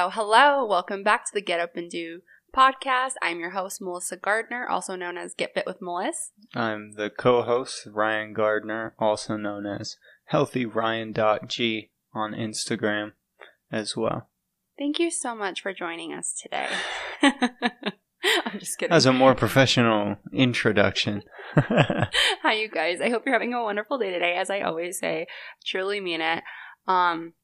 Hello, hello. Welcome back to the Get Up and Do podcast. I'm your host, Melissa Gardner, also known as Get Fit with Melissa. I'm the co-host, Ryan Gardner, also known as HealthyRyan.g on Instagram as well. Thank you so much for joining us today. I'm just kidding. As a more professional introduction. Hi, you guys. I hope you're having a wonderful day today. As I always say, truly mean it. Um,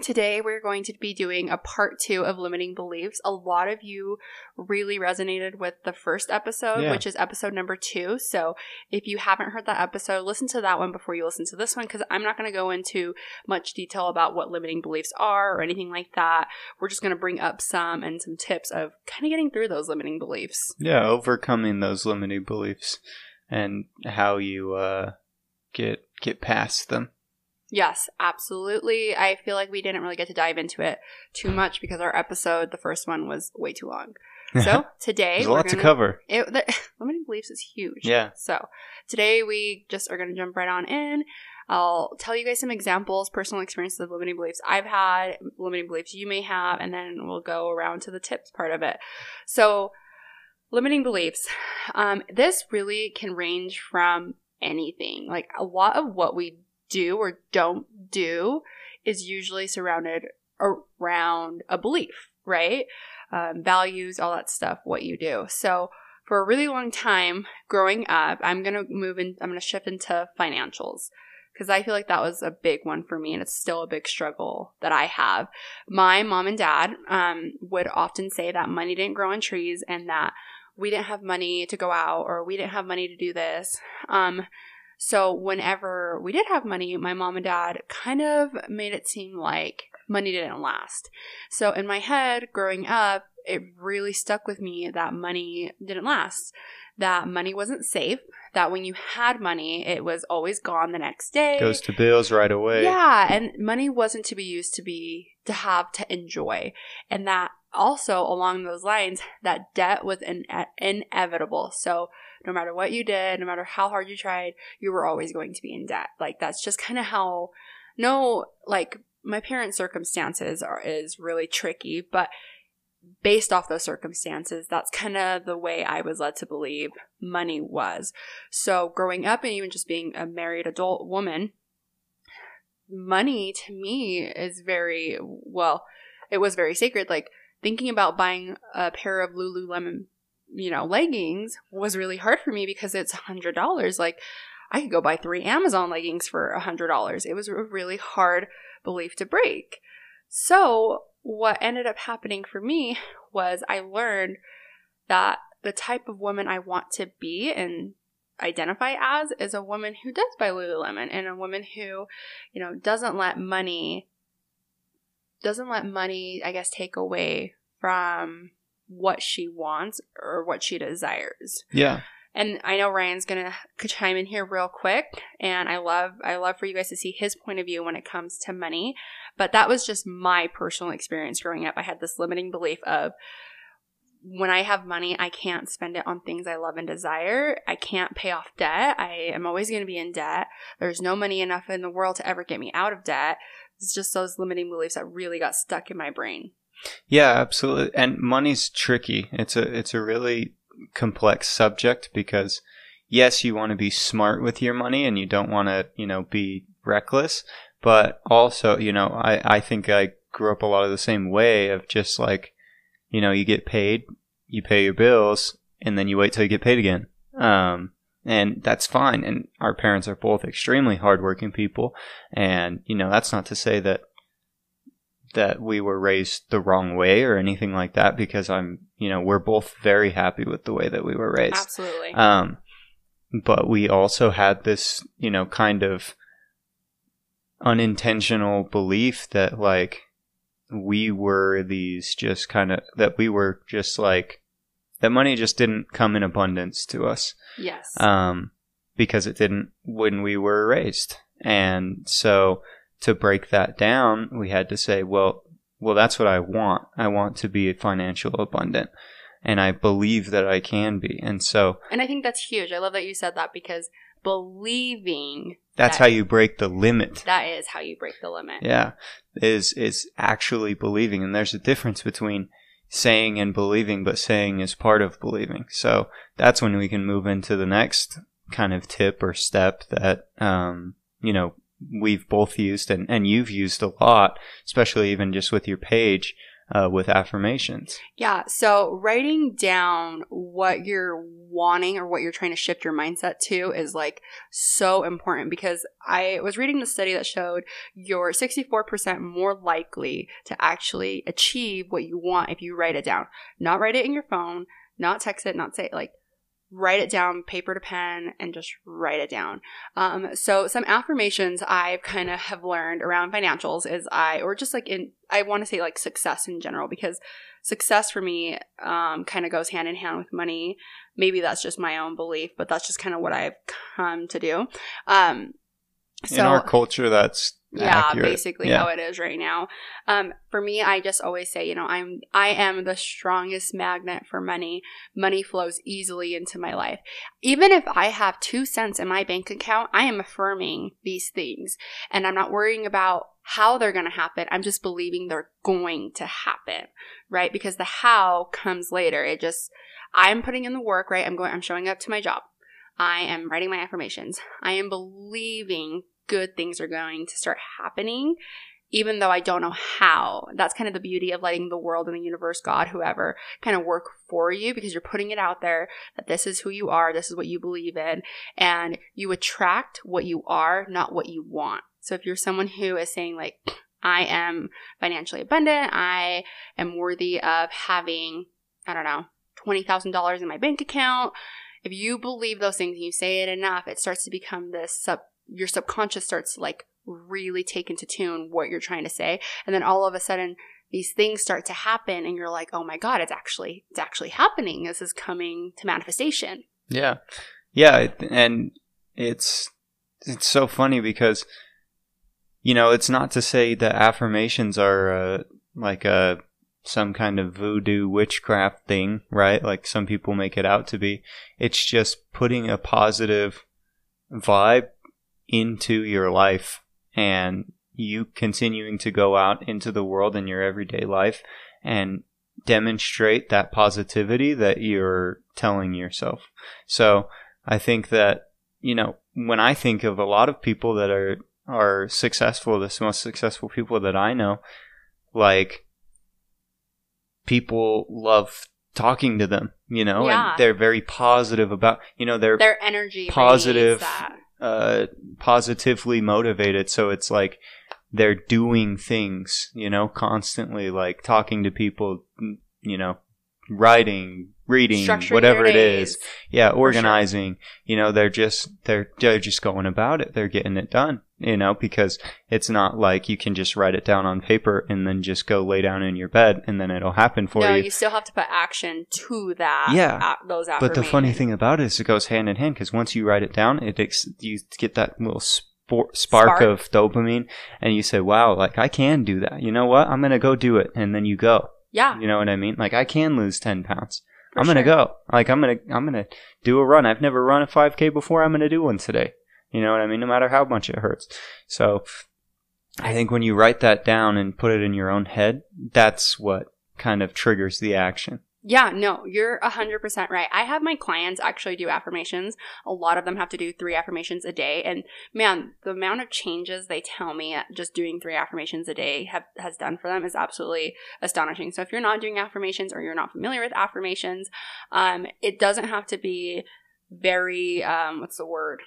Today, we're going to be doing a part two of limiting beliefs. A lot of you really resonated with the first episode, Yeah. which is episode number two. So, if you haven't heard that episode, listen to that one before you listen to this one because I'm not going to go into much detail about what limiting beliefs are or anything like that. We're just going to bring up some and some tips of kind of getting through those limiting beliefs. yeah, overcoming those limiting beliefs and how you uh, get get past them. Yes, absolutely. I feel like we didn't really get to dive into it too much because our episode, the first one, was way too long. So today There's a to gonna- cover. It, the, limiting beliefs is huge. Yeah. So today we just are going to jump right on in. I'll tell you guys some examples, personal experiences of limiting beliefs I've had, limiting beliefs you may have, and then we'll go around to the tips part of it. So, limiting beliefs. Um, this really can range from anything. Like a lot of what we do or don't do is usually surrounded around a belief, right? Um, values, all that stuff, what you do. So, for a really long time growing up, I'm going to move in, I'm going to shift into financials because I feel like that was a big one for me and it's still a big struggle that I have. My mom and dad um, would often say that money didn't grow on trees and that we didn't have money to go out or we didn't have money to do this. Um, so whenever we did have money, my mom and dad kind of made it seem like money didn't last. So in my head, growing up, it really stuck with me that money didn't last, that money wasn't safe, that when you had money, it was always gone the next day. Goes to bills right away. Yeah, and money wasn't to be used to be to have to enjoy, and that also along those lines, that debt was in, inevitable. So no matter what you did, no matter how hard you tried, you were always going to be in debt. Like that's just kind of how. No, like my parents' circumstances are is really tricky, but based off those circumstances, that's kind of the way I was led to believe money was. So growing up and even just being a married adult woman, money to me is very well, it was very sacred. Like thinking about buying a pair of Lululemon, you know, leggings was really hard for me because it's a hundred dollars. Like I could go buy three Amazon leggings for a hundred dollars. It was a really hard belief to break. So what ended up happening for me was I learned that the type of woman I want to be and identify as is a woman who does buy Lululemon and a woman who, you know, doesn't let money doesn't let money, I guess, take away from what she wants or what she desires. Yeah. And I know Ryan's gonna chime in here real quick, and I love I love for you guys to see his point of view when it comes to money. But that was just my personal experience growing up. I had this limiting belief of when I have money, I can't spend it on things I love and desire. I can't pay off debt. I am always going to be in debt. There's no money enough in the world to ever get me out of debt. It's just those limiting beliefs that really got stuck in my brain. Yeah, absolutely. And money's tricky. It's a it's a really complex subject because yes, you want to be smart with your money and you don't want to, you know, be reckless, but also, you know, I I think I grew up a lot of the same way of just like, you know, you get paid, you pay your bills, and then you wait till you get paid again. Um and that's fine. And our parents are both extremely hardworking people. And, you know, that's not to say that that we were raised the wrong way or anything like that because I'm, you know, we're both very happy with the way that we were raised. Absolutely. Um, but we also had this, you know, kind of unintentional belief that like we were these just kind of that we were just like that money just didn't come in abundance to us yes. um, because it didn't when we were raised. And so to break that down, we had to say, well, well, that's what I want. I want to be financial abundant, and I believe that I can be. And so And I think that's huge. I love that you said that because believing That's That- how you break the limit. That is how you break the limit. Yeah, is is actually believing, and there's a difference between saying and believing, but saying is part of believing. So that's when we can move into the next kind of tip or step that um, you know we've both used and, and you've used a lot, especially even just with your page uh, with affirmations. Yeah. So writing down what you're wanting or what you're trying to shift your mindset to is like so important because I was reading the study that showed you're 64% more likely to actually achieve what you want if you write it down. Not write it in your phone, not text it, not say it like write it down paper to pen and just write it down. Um, so some affirmations i've kind of have learned around financials is i or just like in i want to say like success in general because success for me um, kind of goes hand in hand with money. Maybe that's just my own belief but that's just kind of what i've come to do. Um, so In our culture, that's yeah accurate. basically Yeah. how it is right now. Um for me i just always say you know i'm i am the strongest magnet for money. Money flows easily into my life. Even if i have two cents in my bank account i am affirming these things. And i'm not worrying about how they're going to happen. I'm just believing they're going to happen right? Because the how comes later. It just i'm putting in the work right? I'm going i'm showing up to my job. I am writing my affirmations. I am believing good things are going to start happening, even though I don't know how. That's kind of the beauty of letting the world and the universe, God, whoever, kind of work for you because you're putting it out there that this is who you are, this is what you believe in, and you attract what you are, not what you want. So if you're someone who is saying, like, I am financially abundant, I am worthy of having, I don't know, $20,000 in my bank account, if you believe those things and you say it enough, it starts to become this sub, your subconscious starts to like really take into tune what you're trying to say. And then all of a sudden, these things start to happen and you're like, oh my God, it's actually, it's actually happening. This is coming to manifestation. Yeah, yeah, and it's it's so funny because you know it's not to say that affirmations are uh, like a some kind of voodoo witchcraft thing, right? Like some people make it out to be. It's just putting a positive vibe into your life and you continuing to go out into the world in your everyday life and demonstrate that positivity that you're telling yourself. So I think that, you know, when I think of a lot of people that are, are successful, the most successful people that I know, like people love talking to them, you know, Yeah. and they're very positive about, you know, they're Their energy Positive. Uh, positively motivated. So it's like they're doing things, you know, constantly, like talking to people, you know, writing, reading, Structuring whatever it is. Yeah, sure. organizing. You know, they're just they're they're just going about it. They're getting it done. You know, because it's not like you can just write it down on paper and then just go lay down in your bed and then it'll happen for no, you. you. still have to put action to that. Yeah. a- those But the funny thing about it is it goes hand in hand because once you write it down, it ex- you get that little spor- spark, Spark. of dopamine, and you say, "Wow, like I can do that." You know what? I'm gonna go do it, and then you go. Yeah, You know what I mean? Like I can lose ten pounds. for I'm gonna sure. go. Like I'm gonna I'm gonna do a run. I've never run a 5K before. I'm gonna do one today. You know what I mean? No matter how much it hurts. So I think when you write that down and put it in your own head, that's what kind of triggers the action. Yeah, no, you're 100% right. I have my clients actually do affirmations. A lot of them have to do three affirmations a day. And man, the amount of changes they tell me just doing three affirmations a day have, has done for them is absolutely astonishing. So if you're not doing affirmations or you're not familiar with affirmations, um, it doesn't have to be very, um, what's the word?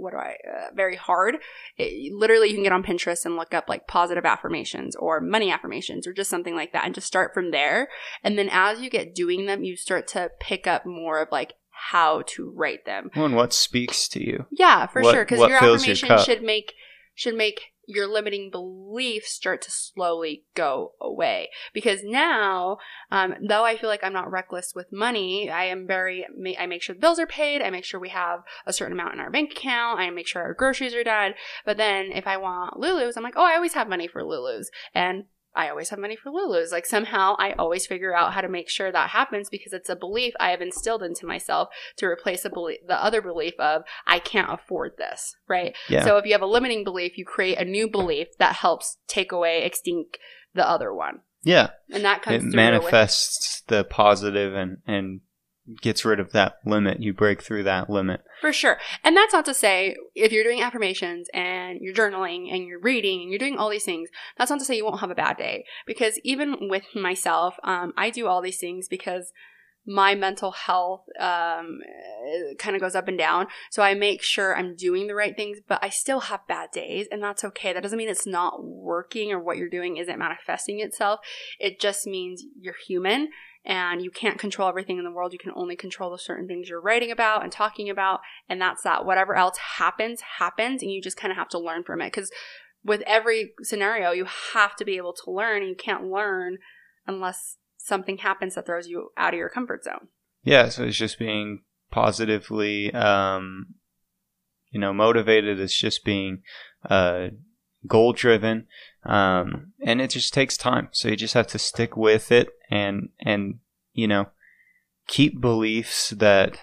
What do I, uh, very hard. It, literally, you can get on Pinterest and look up like positive affirmations or money affirmations or just something like that and just start from there. And then as you get doing them, you start to pick up more of like how to write them. Well, and what speaks to you? Yeah, for What- sure. Because your fills your affirmation should make should make your limiting beliefs start to slowly go away. Because now, um, though I feel like I'm not reckless with money, I am very. I make sure the bills are paid. I make sure we have a certain amount in our bank account. I make sure our groceries are done. But then, if I want Lulu's, I'm like, oh, I always have money for Lulu's, and I always have money for Lulu's. Like somehow I always figure out how to make sure that happens because it's a belief I have instilled into myself to replace a belief, the other belief of I can't afford this, right? Yeah. So if you have a limiting belief, you create a new belief that helps take away, extinct the other one. yeah. And that It comes with- manifests the positive and, and gets rid of that limit. You break through that limit. For sure. And that's not to say if you're doing affirmations and you're journaling and you're reading and you're doing all these things, that's not to say you won't have a bad day. Because even with myself, um, I do all these things because my mental health um, kind of goes up and down. So I make sure I'm doing the right things, but I still have bad days, and that's okay. That doesn't mean it's not working or what you're doing isn't manifesting itself. It just means you're human and you can't control everything in the world. You can only control the certain things you're writing about and talking about, and that's that. Whatever else happens, happens, and you just kind of have to learn from it. Because with every scenario, you have to be able to learn, and you can't learn unless something happens that throws you out of your comfort zone. Yeah. So it's just being positively, um, you know, motivated. It's just being, uh, goal driven. Um, and it just takes time. So you just have to stick with it and, and, you know, keep beliefs that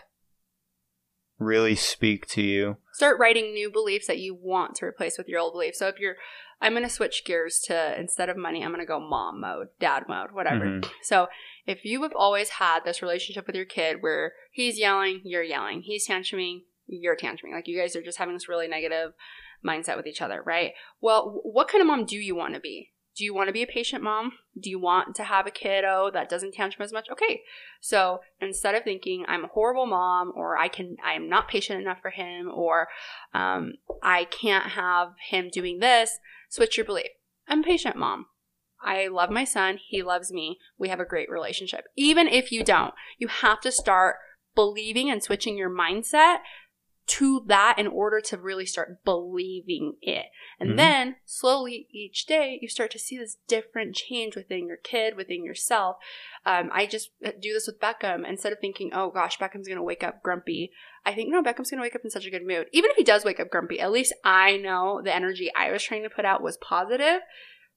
really speak to you. Start writing new beliefs that you want to replace with your old beliefs. So if you're, I'm going to switch gears to instead of money, I'm going to go mom mode, dad mode, whatever. Mhm. So if you have always had this relationship with your kid where he's yelling, you're yelling, he's tantruming, you're tantruming, like you guys are just having this really negative mindset with each other, right? Well, what kind of mom do you want to be? Do you want to be a patient mom? Do you want to have a kiddo that doesn't tantrum as much? Okay. So instead of thinking I'm a horrible mom or I can I am not patient enough for him or um, I can't have him doing this, switch your belief. I'm patient mom. I love my son. He loves me. We have a great relationship. Even if you don't, you have to start believing and switching your mindset to that in order to really start believing it. And Mhm. then slowly each day you start to see this different change within your kid, within yourself. Um, I just do this with Beckham. Instead of thinking, oh gosh, Beckham's going to wake up grumpy, I think, no, Beckham's going to wake up in such a good mood. Even if he does wake up grumpy, at least I know the energy I was trying to put out was positive.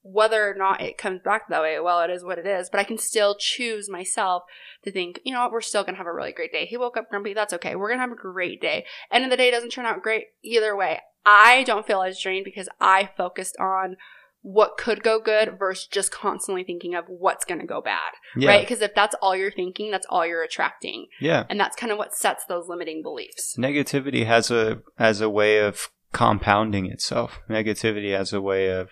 Whether or not it comes back that way, well, it is what it is. But I can still choose myself to think, you know what, we're still going to have a really great day. He woke up grumpy. That's okay. We're going to have a great day. End of the day doesn't turn out great either way. I don't feel as drained because I focused on what could go good versus just constantly thinking of what's going to go bad. Yeah. Right? Because if that's all you're thinking, that's all you're attracting. Yeah. And that's kind of what sets those limiting beliefs. negativity has a has a way of compounding itself. Negativity has a way of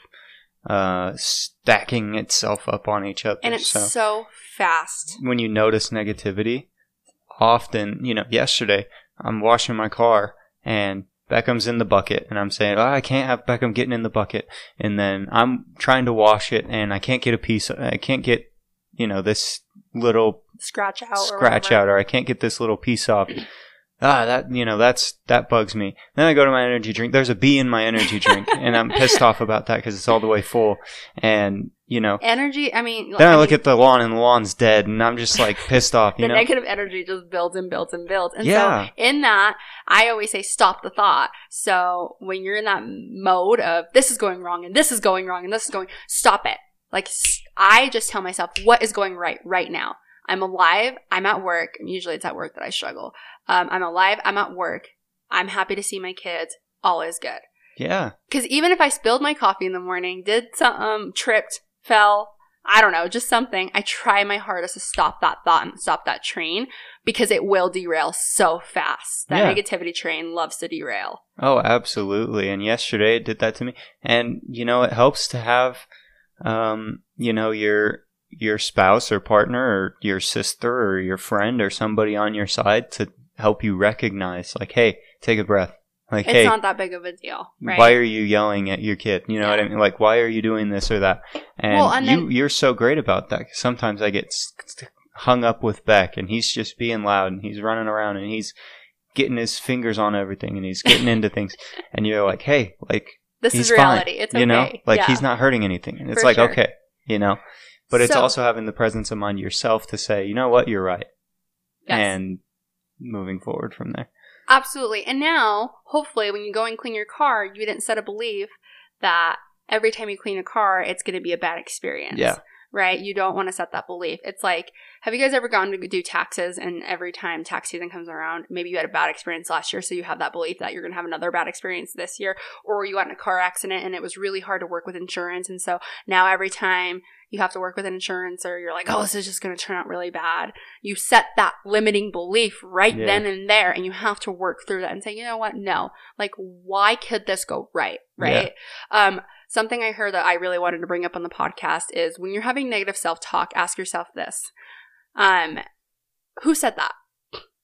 uh, stacking itself up on each other. And it's so so fast. when you notice negativity, often, you know, yesterday I'm washing my car and Beckham's in the bucket and I'm saying, oh, I can't have Beckham getting in the bucket. And then I'm trying to wash it and I can't get a piece, Of, I can't get, you know, this little Scratch out. scratch whatever. out or I can't get this little piece off. Ah, that you know that's that bugs me. Then I go to my energy drink. There's a bee in my energy drink, and I'm pissed off about that because it's all the way full. And you know, Energy, I mean, then I look at the lawn and the lawn's dead, and I'm just like pissed off. You the know, negative energy just builds and builds and builds. And Yeah. so in that, I always say stop the thought. So when you're in that mode of this is going wrong and this is going wrong and this is going, stop it. Like I just tell myself what is going right right now. I'm alive. I'm at work. Usually it's at work that I struggle. Um, I'm alive. I'm at work. I'm happy to see my kids. All is good. yeah, Because even if I spilled my coffee in the morning, did some, um, tripped, fell, I don't know, just something, I try my hardest to stop that thought and stop that train because it will derail so fast. That Yeah. negativity train loves to derail. oh, absolutely. And yesterday it did that to me. And you know, it helps to have, um, you know, your your spouse or partner or your sister or your friend or somebody on your side to help you recognize, like, hey, take a breath. Like, It's hey, not that big of a deal, right? why are you yelling at your kid? You know what I mean? Like, why are you doing this or that? And, Well, and you, then- you're so great about that Sometimes I get hung up with Beck, and he's just being loud, and he's running around, and he's getting his fingers on everything, and he's getting into things, and you're like, hey, like, this is reality. fine. It's okay. You know, like yeah. he's not hurting anything, and it's For like, sure. okay, you know. But it's So- also having the presence of mind yourself to say, you know what, you're right, Yes. and moving forward from there. Absolutely. And now, hopefully, when you go and clean your car, you didn't set a belief that every time you clean a car, it's going to be a bad experience. Yeah. Right? You don't want to set that belief. It's like, have you guys ever gone to do taxes and every time tax season comes around, maybe you had a bad experience last year, so you have that belief that you're going to have another bad experience this year, or you got in a car accident and it was really hard to work with insurance. And so now every time you have to work with an insurance or you're like, oh, this is just going to turn out really bad. You set that limiting belief right Yeah. then and there, and you have to work through that and say, you know what? No, like, why could this go right? Right. Um, something I heard that I really wanted to bring up on the podcast is when you're having negative self talk, ask yourself this. Um, who said that?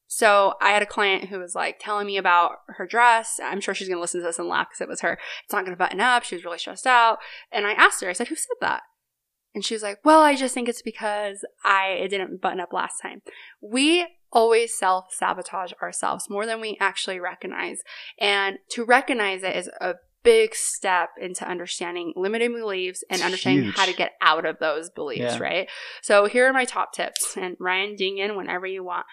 So I had a client who was like telling me about her dress. I'm sure she's going to listen to this and laugh because it was her. It's not going to button up. She was really stressed out. And I asked her, I said, who said that? And she was like, well, I just think it's because I it didn't button up last time. We always self sabotage ourselves more than we actually recognize. And to recognize it is a big step into understanding limiting beliefs and understanding huge. how to get out of those beliefs, Yeah. right? So here are my top tips. And Ryan, ding in whenever you want.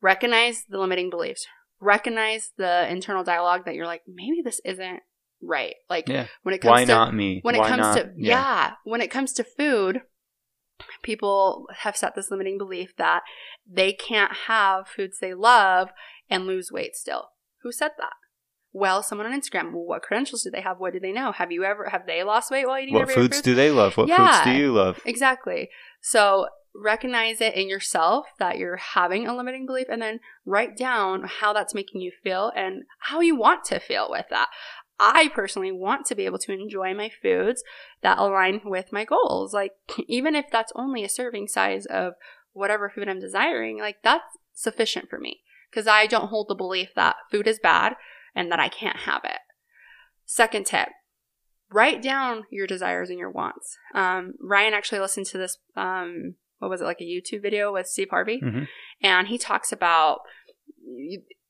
Recognize the limiting beliefs. Recognize the internal dialogue that you're like, maybe this isn't right. Like Yeah. when it comes Why to not me? when it comes not? to yeah. when it comes to food people have set this limiting belief that they can't have foods they love and lose weight still who said that well someone on instagram well, what credentials do they have what do they know have you ever have they lost weight while eating What foods do they love? What Yeah. foods do you love? Exactly. So recognize it in yourself that you're having a limiting belief and then write down how that's making you feel and how you want to feel with that. I personally want to be able to enjoy my foods that align with my goals. Like, even if that's only a serving size of whatever food I'm desiring, like, that's sufficient for me because I don't hold the belief that food is bad and that I can't have it. Second tip write down your desires and your wants. Um, Ryan actually listened to this, um, what was it, like a YouTube video with Steve Harvey? Mhm. And he talks about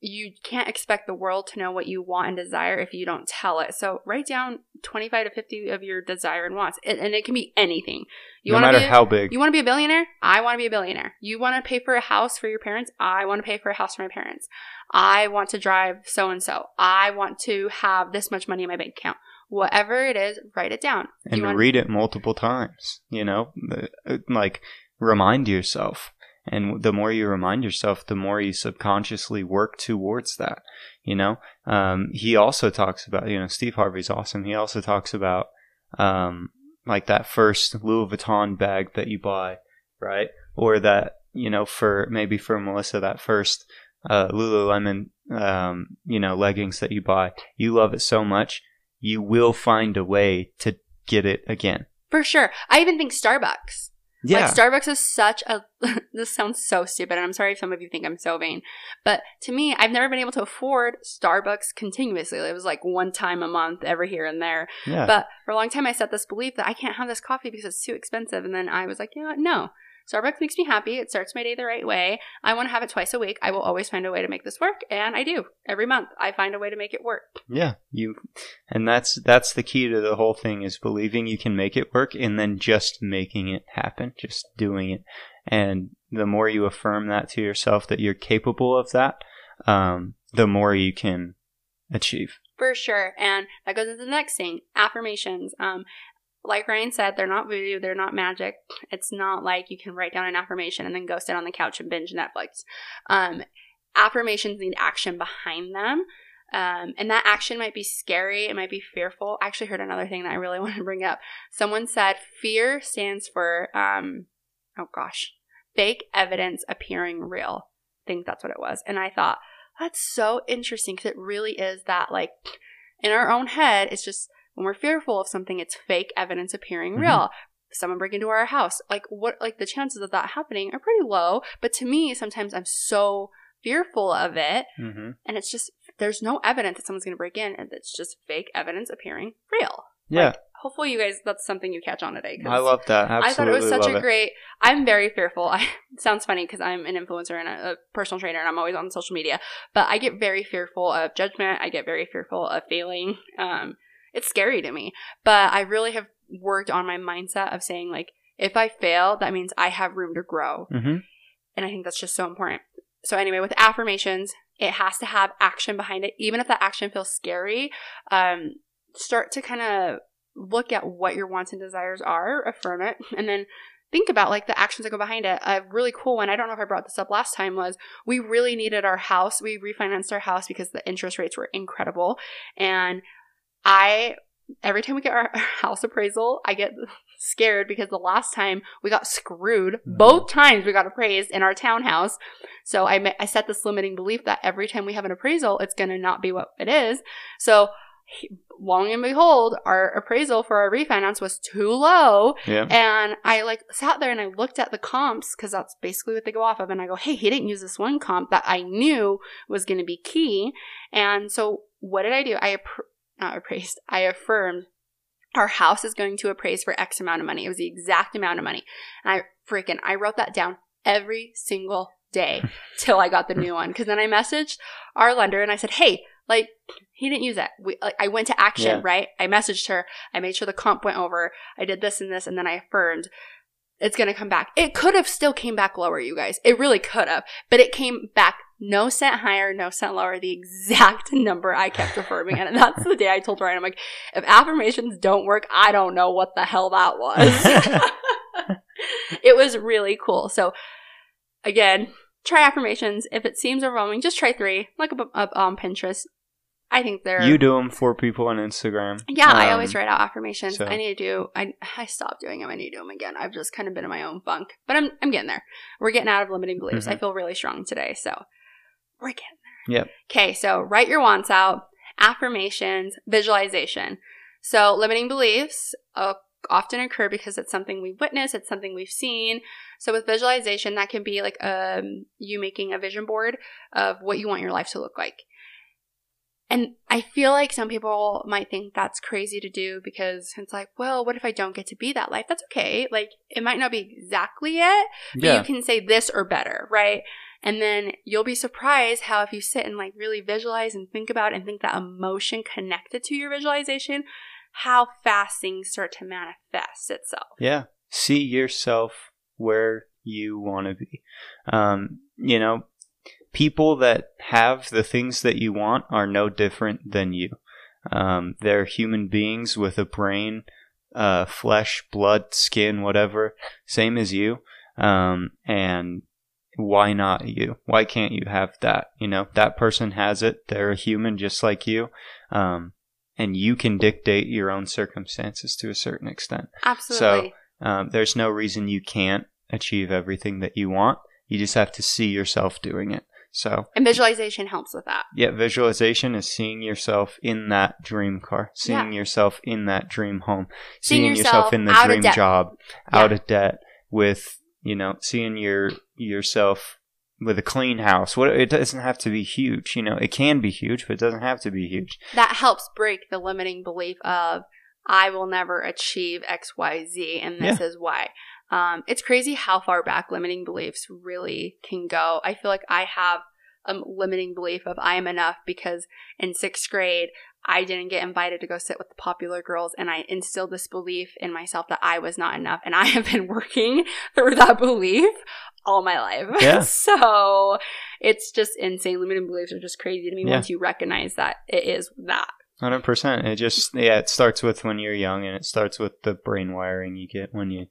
you, can't expect the world to know what you want and desire if you don't tell it. So write down 25 to 50 of your desire and wants. And, and it can be anything. You no matter be, how big. you want to be a billionaire? I want to be a billionaire. You want to pay for a house for your parents? I want to pay for a house for my parents. I want to drive so and so. I want to have this much money in my bank account. Whatever it is, write it down. And read it multiple times. You know, Uh, like remind yourself. And the more you remind yourself, the more you subconsciously work towards that. You know, um, he also talks about, you know, Steve Harvey's awesome. He also talks about, um, like that first Louis Vuitton bag that you buy, right? Or that, you know, for maybe for Melissa, that first, uh, Lululemon, um, you know, leggings that you buy. You love it so much, you will find a way to get it again. For sure. I even think Starbucks. Yeah. Like Starbucks is such a this sounds so stupid and I'm sorry if some of you think I'm so vain. But to me, I've never been able to afford Starbucks continuously. It was like one time a month every here and there. yeah. But for a long time I set this belief that I can't have this coffee because it's too expensive and then I was like, you know what? No. Starbucks makes me happy. It starts my day the right way. I want to have it twice a week. I will always find a way to make this work and I do. Every month I find a way to make it work. yeah. You, and that's, that's the key to the whole thing is believing you can make it work and then just making it happen, just doing it. And the more you affirm that to yourself that you're capable of that, um, the more you can achieve. For sure. And that goes into the next thing affirmations. Um, like Ryan said, they're not voodoo, they're not magic. It's not like you can write down an affirmation and then go sit on the couch and binge Netflix. Um, affirmations need action behind them. Um, and that action might be scary, it might be fearful. I actually heard another thing that I really want to bring up. Someone said fear stands for, um, oh gosh, fake evidence appearing real. I think that's what it was. And I thought, that's so interesting because it really is that, like, in our own head, it's just when we're fearful of something, it's fake evidence appearing Mhm. real. Someone break into our house, like what, like the chances of that happening are pretty low. But to me, sometimes I'm so fearful of it, Mm-hmm. and it's just there's no evidence that someone's going to break in, and it's just fake evidence appearing real. Yeah. Like, hopefully, you guys that's something you catch on today. I love that. Absolutely I thought it was such a it. great. I'm very fearful. I it sounds funny because I'm an influencer and a, a personal trainer, and I'm always on social media. But I get very fearful of judgment. I get very fearful of failing. Um, it's scary to me. But I really have worked on my mindset of saying like, if I fail, that means I have room to grow, Mhm. and I think that's just so important. So anyway, with affirmations, it has to have action behind it, even if that action feels scary. Um, start to kind of look at what your wants and desires are, affirm it, and then think about like the actions that go behind it. A really cool one, I don't know if I brought this up last time, was we really needed our house. We refinanced our house because the interest rates were incredible. And I, every time we get our house appraisal, I get scared because the last time we got screwed, Mm-hmm. both times we got appraised in our townhouse. So I, I set this limiting belief that every time we have an appraisal, it's going to not be what it is. So long and behold, our appraisal for our refinance was too low. Yeah. And I like sat there and I looked at the comps because that's basically what they go off of. And I go, hey, he didn't use this one comp that I knew was going to be key. And so what did I do? I not appraised. I affirmed our house is going to appraise for X amount of money. It was the exact amount of money. And I freaking, I wrote that down every single day till I got the new one. Cause then I messaged our lender and I said, Hey, like he didn't use it. We, like, I went to action, Yeah. right? I messaged her. I made sure the comp went over. I did this and this. And then I affirmed it's going to come back. It could have still came back lower, you guys. It really could have, but it came back no cent higher, no cent lower, the exact number I kept affirming. And that's the day I told Ryan, I'm like, if affirmations don't work, I don't know what the hell that was. it was really cool. So again, try affirmations. If it seems overwhelming, just try three. Look up, up on Pinterest. I think they're you do them for people on Instagram. yeah, I Um, always write out affirmations. so- I need to do. I I stopped doing them. I need to do them again. I've just kind of been in my own funk, but I'm I'm getting there. We're getting out of limiting beliefs. I Mhm. feel really strong today, so we're getting there. Yep. Okay, so write your wants out. Affirmations, visualization. So limiting beliefs uh, often occur because it's something we've witnessed. It's something we've seen. So with visualization, that can be like um you making a vision board of what you want your life to look like. And I feel like some people might think that's crazy to do because it's like, well, what if I don't get to be that life? That's okay. Like, it might not be exactly it, but Yeah. you can say this or better, right? And then you'll be surprised how if you sit and like really visualize and think about and think that emotion connected to your visualization, how fast things start to manifest itself. Yeah. See yourself where you want to be. Um, you know, people that have the things that you want are no different than you. Um, they're human beings with a brain, uh, flesh, blood, skin, whatever, same as you. Um, and why not you? Why can't you have that? You know, that person has it. They're a human just like you. Um, and you can dictate your own circumstances to a certain extent. Absolutely. Um, there's no reason you can't achieve everything that you want. You just have to see yourself doing it. So, and visualization helps with that. yeah, visualization is seeing yourself in that dream car, seeing yourself in that dream home, Seeing seeing, yourself yourself in the dream job, Yeah. out of debt, with you know, seeing your yourself with a clean house. What it doesn't have to be huge, you know. It can be huge, but it doesn't have to be huge. that helps break the limiting belief of I will never achieve X, Y, Z, and this is why. Um, it's crazy how far back limiting beliefs really can go. I feel like I have a limiting belief of I am enough because in sixth grade I didn't get invited to go sit with the popular girls, and I instilled this belief in myself that I was not enough, and I have been working through that belief all my life. Yeah. so it's just insane. Limiting beliefs are just crazy to me Yeah. once you recognize that it is that. Hundred percent. It just yeah, it starts with when you're young, and it starts with the brain wiring you get when you,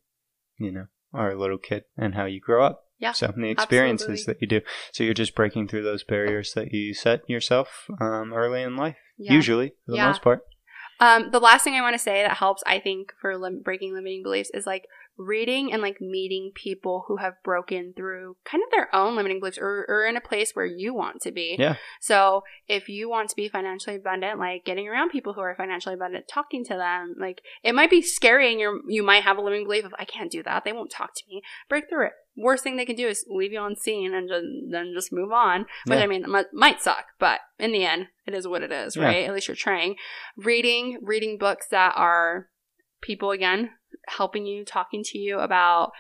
you know, are a little kid, and how you grow up. Yeah, So the experiences absolutely. that you do. So you're just breaking through those barriers that you set yourself um, early in life. Yeah. Usually, for the Yeah. most part. Um, the last thing I want to say that helps, I think, for lim- breaking limiting beliefs is like reading and like meeting people who have broken through kind of their own limiting beliefs or, or in a place where you want to be. Yeah. So if you want to be financially abundant, like getting around people who are financially abundant, talking to them, like it might be scary and you're, you might have a limiting belief of, I can't do that. They won't talk to me. Break through it. Worst thing they can do is leave you on seen and just, then just move on, But Yeah. I mean, it might, might suck, but in the end, it is what it is, Yeah. right? At least you're trying reading reading books that are people again helping you talking to you about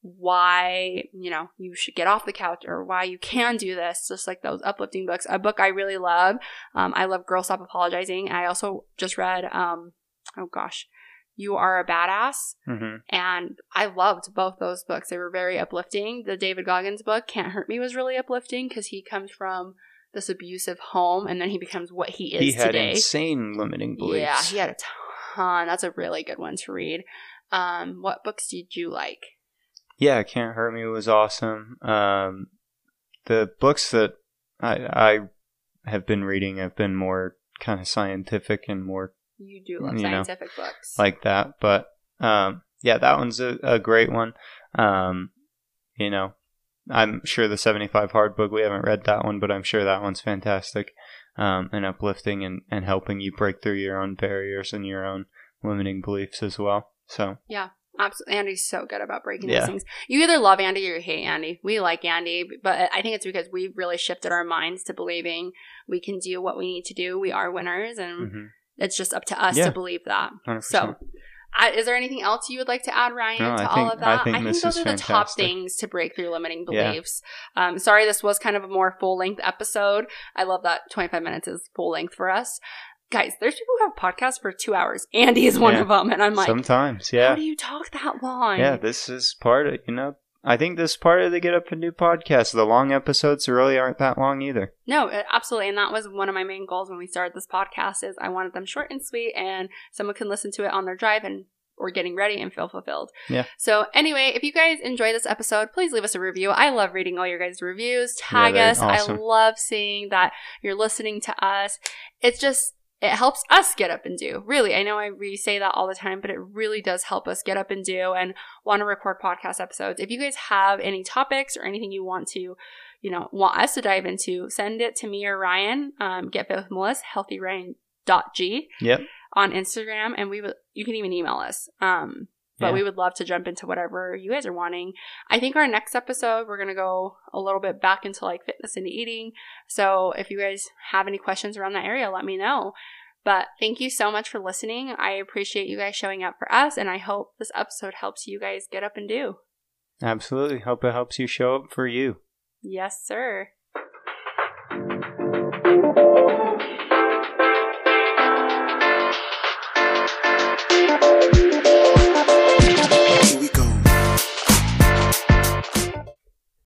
why you know you should get off the couch or why you can do this just like those uplifting books. A book i really love um, i love girl stop apologizing. I also just read um, oh gosh you are a badass. Hmm and i loved both those books. They were very uplifting. The david goggins book can't hurt me was really uplifting because he comes from this abusive home and then he becomes what he is He had today. insane limiting beliefs. yeah, he had a ton. That's a really good one to read. Um, what books did you like? Yeah, Can't Hurt Me was awesome. Um, the books that I I have been reading have been more kind of scientific and more You do love You know, scientific books. like that. But um, yeah, that one's a, a great one. Um, you know, I'm sure the 75 hard book, we haven't read that one, but I'm sure that one's fantastic um, and uplifting and, and helping you break through your own barriers and your own limiting beliefs as well. So, yeah, Absolutely. Andy's so good about breaking Yeah. these things. You either love Andy or you hate Andy. We like Andy, but I think it's because we've really shifted our minds to believing we can do what we need to do. We are winners, and mhm, it's just up to us Yeah. to believe that. 100%. So, I, is there anything else you would like to add, Ryan, No, to I all of that? I think this those is are the top things to break through limiting Yeah. beliefs. Um, sorry, this was kind of a more full length episode. I love that 25 minutes is full length for us. Guys, there's people who have podcasts for two hours. Andy is one Yeah. of them. And I'm like, sometimes, yeah. how do you talk that long? Yeah, this is part of, you know, I think this part of the Get Up and Do podcast. The long episodes really aren't that long either. No, uh, absolutely. And that was one of my main goals when we started this podcast is I wanted them short and sweet and someone can listen to it on their drive and or getting ready and feel fulfilled. Yeah. So anyway, if you guys enjoy this episode, please leave us a review. I love reading all your guys' reviews. Tag they're us. awesome. I love seeing that you're listening to us. It's just it helps us get up and do. Really, I know I re say that all the time, but it really does help us get up and do and want to record podcast episodes. If you guys have any topics or anything you want to, you know, want us to dive into, send it to me or Ryan. Um, get fit with Melissa, healthyryan.g Yep. on Instagram, and we will. you can even email us. Um, but Yeah. we would love to jump into whatever you guys are wanting. I think our next episode we're gonna go a little bit back into like fitness and eating. So if you guys have any questions around that area, let me know. But thank you so much for listening. I appreciate you guys showing up for us, and I hope this episode helps you guys get up and do. Absolutely. Hope it helps you show up for you. Yes, sir.